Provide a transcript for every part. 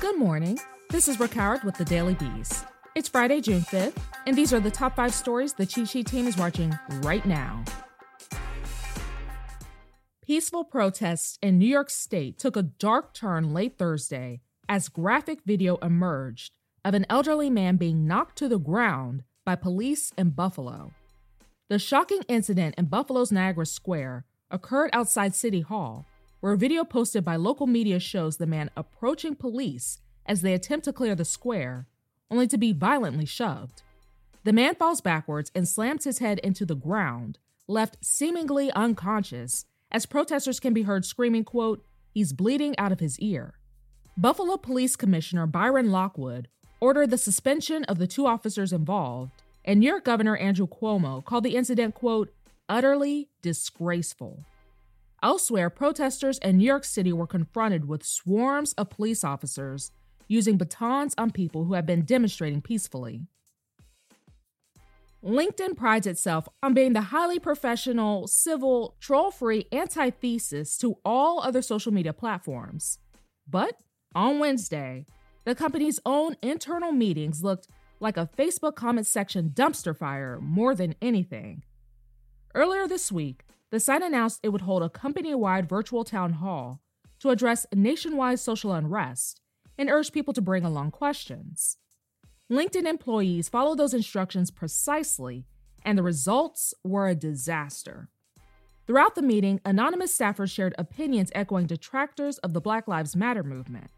Good morning. This is Ricard with the Daily Beast. It's Friday, June 5th, and these are the top five stories the Cheat Sheet team is watching right now. Peaceful protests in New York State took a dark turn late Thursday as graphic video emerged of an elderly man being knocked to the ground by police in Buffalo. The shocking incident in Buffalo's Niagara Square occurred outside City Hall, where a video posted by local media shows the man approaching police as they attempt to clear the square, only to be violently shoved. The man falls backwards and slams his head into the ground, left seemingly unconscious, as protesters can be heard screaming, quote, he's bleeding out of his ear. Buffalo Police Commissioner Byron Lockwood ordered the suspension of the two officers involved, and New York Governor Andrew Cuomo called the incident, quote, utterly disgraceful. Elsewhere, protesters in New York City were confronted with swarms of police officers using batons on people who had been demonstrating peacefully. LinkedIn prides itself on being the highly professional, civil, troll free antithesis to all other social media platforms. But on Wednesday, the company's own internal meetings looked like a Facebook comment section dumpster fire more than anything. Earlier this week, the site announced it would hold a company wide virtual town hall to address nationwide social unrest and urge people to bring along questions. LinkedIn employees followed those instructions precisely, and the results were a disaster. Throughout the meeting, anonymous staffers shared opinions echoing detractors of the Black Lives Matter movement.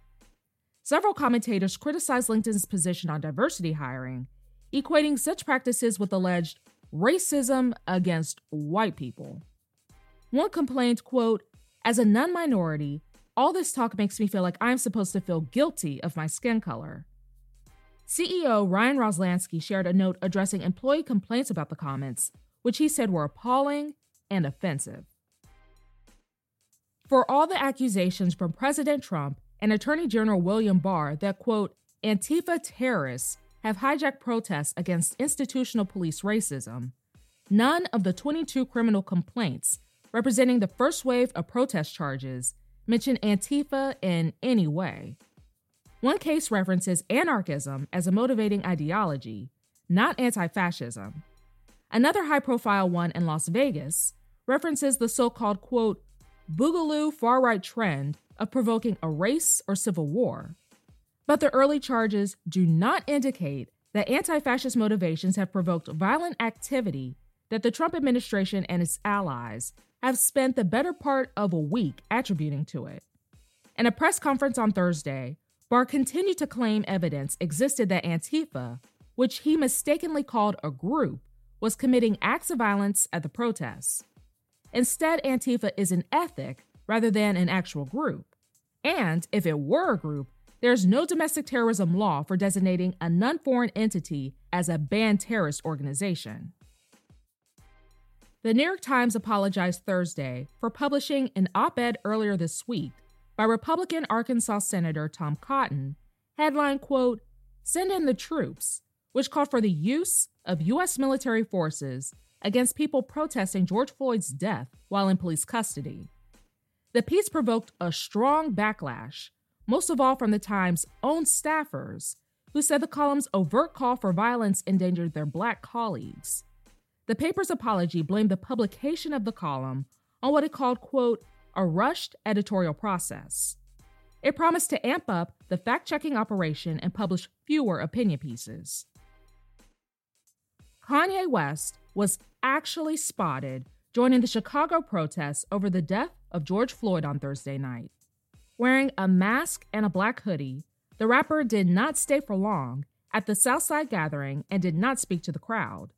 Several commentators criticized LinkedIn's position on diversity hiring, equating such practices with alleged racism against white people. One complained, quote, as a non-minority, all this talk makes me feel like I'm supposed to feel guilty of my skin color. CEO Ryan Roslansky shared a note addressing employee complaints about the comments, which he said were appalling and offensive. For all the accusations from President Trump and Attorney General William Barr that, quote, Antifa terrorists have hijacked protests against institutional police racism, none of the 22 criminal complaints representing the first wave of protest charges mention Antifa in any way. One case references anarchism as a motivating ideology, not anti fascism. Another high profile one in Las Vegas references the so called, quote, boogaloo far right trend of provoking a race or civil war. But the early charges do not indicate that anti fascist motivations have provoked violent activity that the Trump administration and its allies have spent the better part of a week attributing to it. In a press conference on Thursday, Barr continued to claim evidence existed that Antifa, which he mistakenly called a group, was committing acts of violence at the protests. Instead, Antifa is an ethic rather than an actual group. And if it were a group, there's no domestic terrorism law for designating a non foreign entity as a banned terrorist organization. The New York Times apologized Thursday for publishing an op ed earlier this week by Republican Arkansas Senator Tom Cotton, headline quote, Send in the troops, which called for the use of U.S. military forces against people protesting George Floyd's death while in police custody. The piece provoked a strong backlash, most of all from the Times' own staffers, who said the column's overt call for violence endangered their black colleagues. The paper's apology blamed the publication of the column on what it called, quote, a rushed editorial process. It promised to amp up the fact checking operation and publish fewer opinion pieces. Kanye West was actually spotted joining the Chicago protests over the death of George Floyd on Thursday night. Wearing a mask and a black hoodie, the rapper did not stay for long at the Southside gathering and did not speak to the crowd.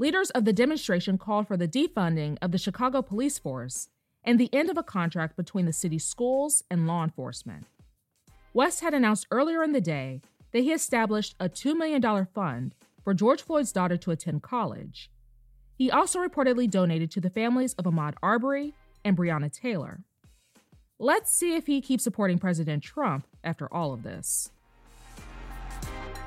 Leaders of the demonstration called for the defunding of the Chicago police force and the end of a contract between the city's schools and law enforcement. West had announced earlier in the day that he established a $2 million fund for George Floyd's daughter to attend college. He also reportedly donated to the families of Ahmaud Arbery and Breonna Taylor. Let's see if he keeps supporting President Trump after all of this.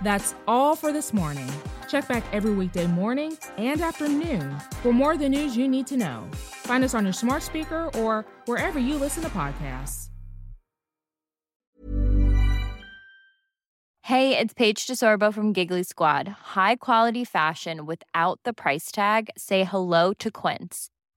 That's all for this morning. Check back every weekday morning and afternoon for more of the news you need to know. Find us on your smart speaker or wherever you listen to podcasts. Hey, it's Paige DeSorbo from Giggly Squad. High quality fashion without the price tag? Say hello to Quince.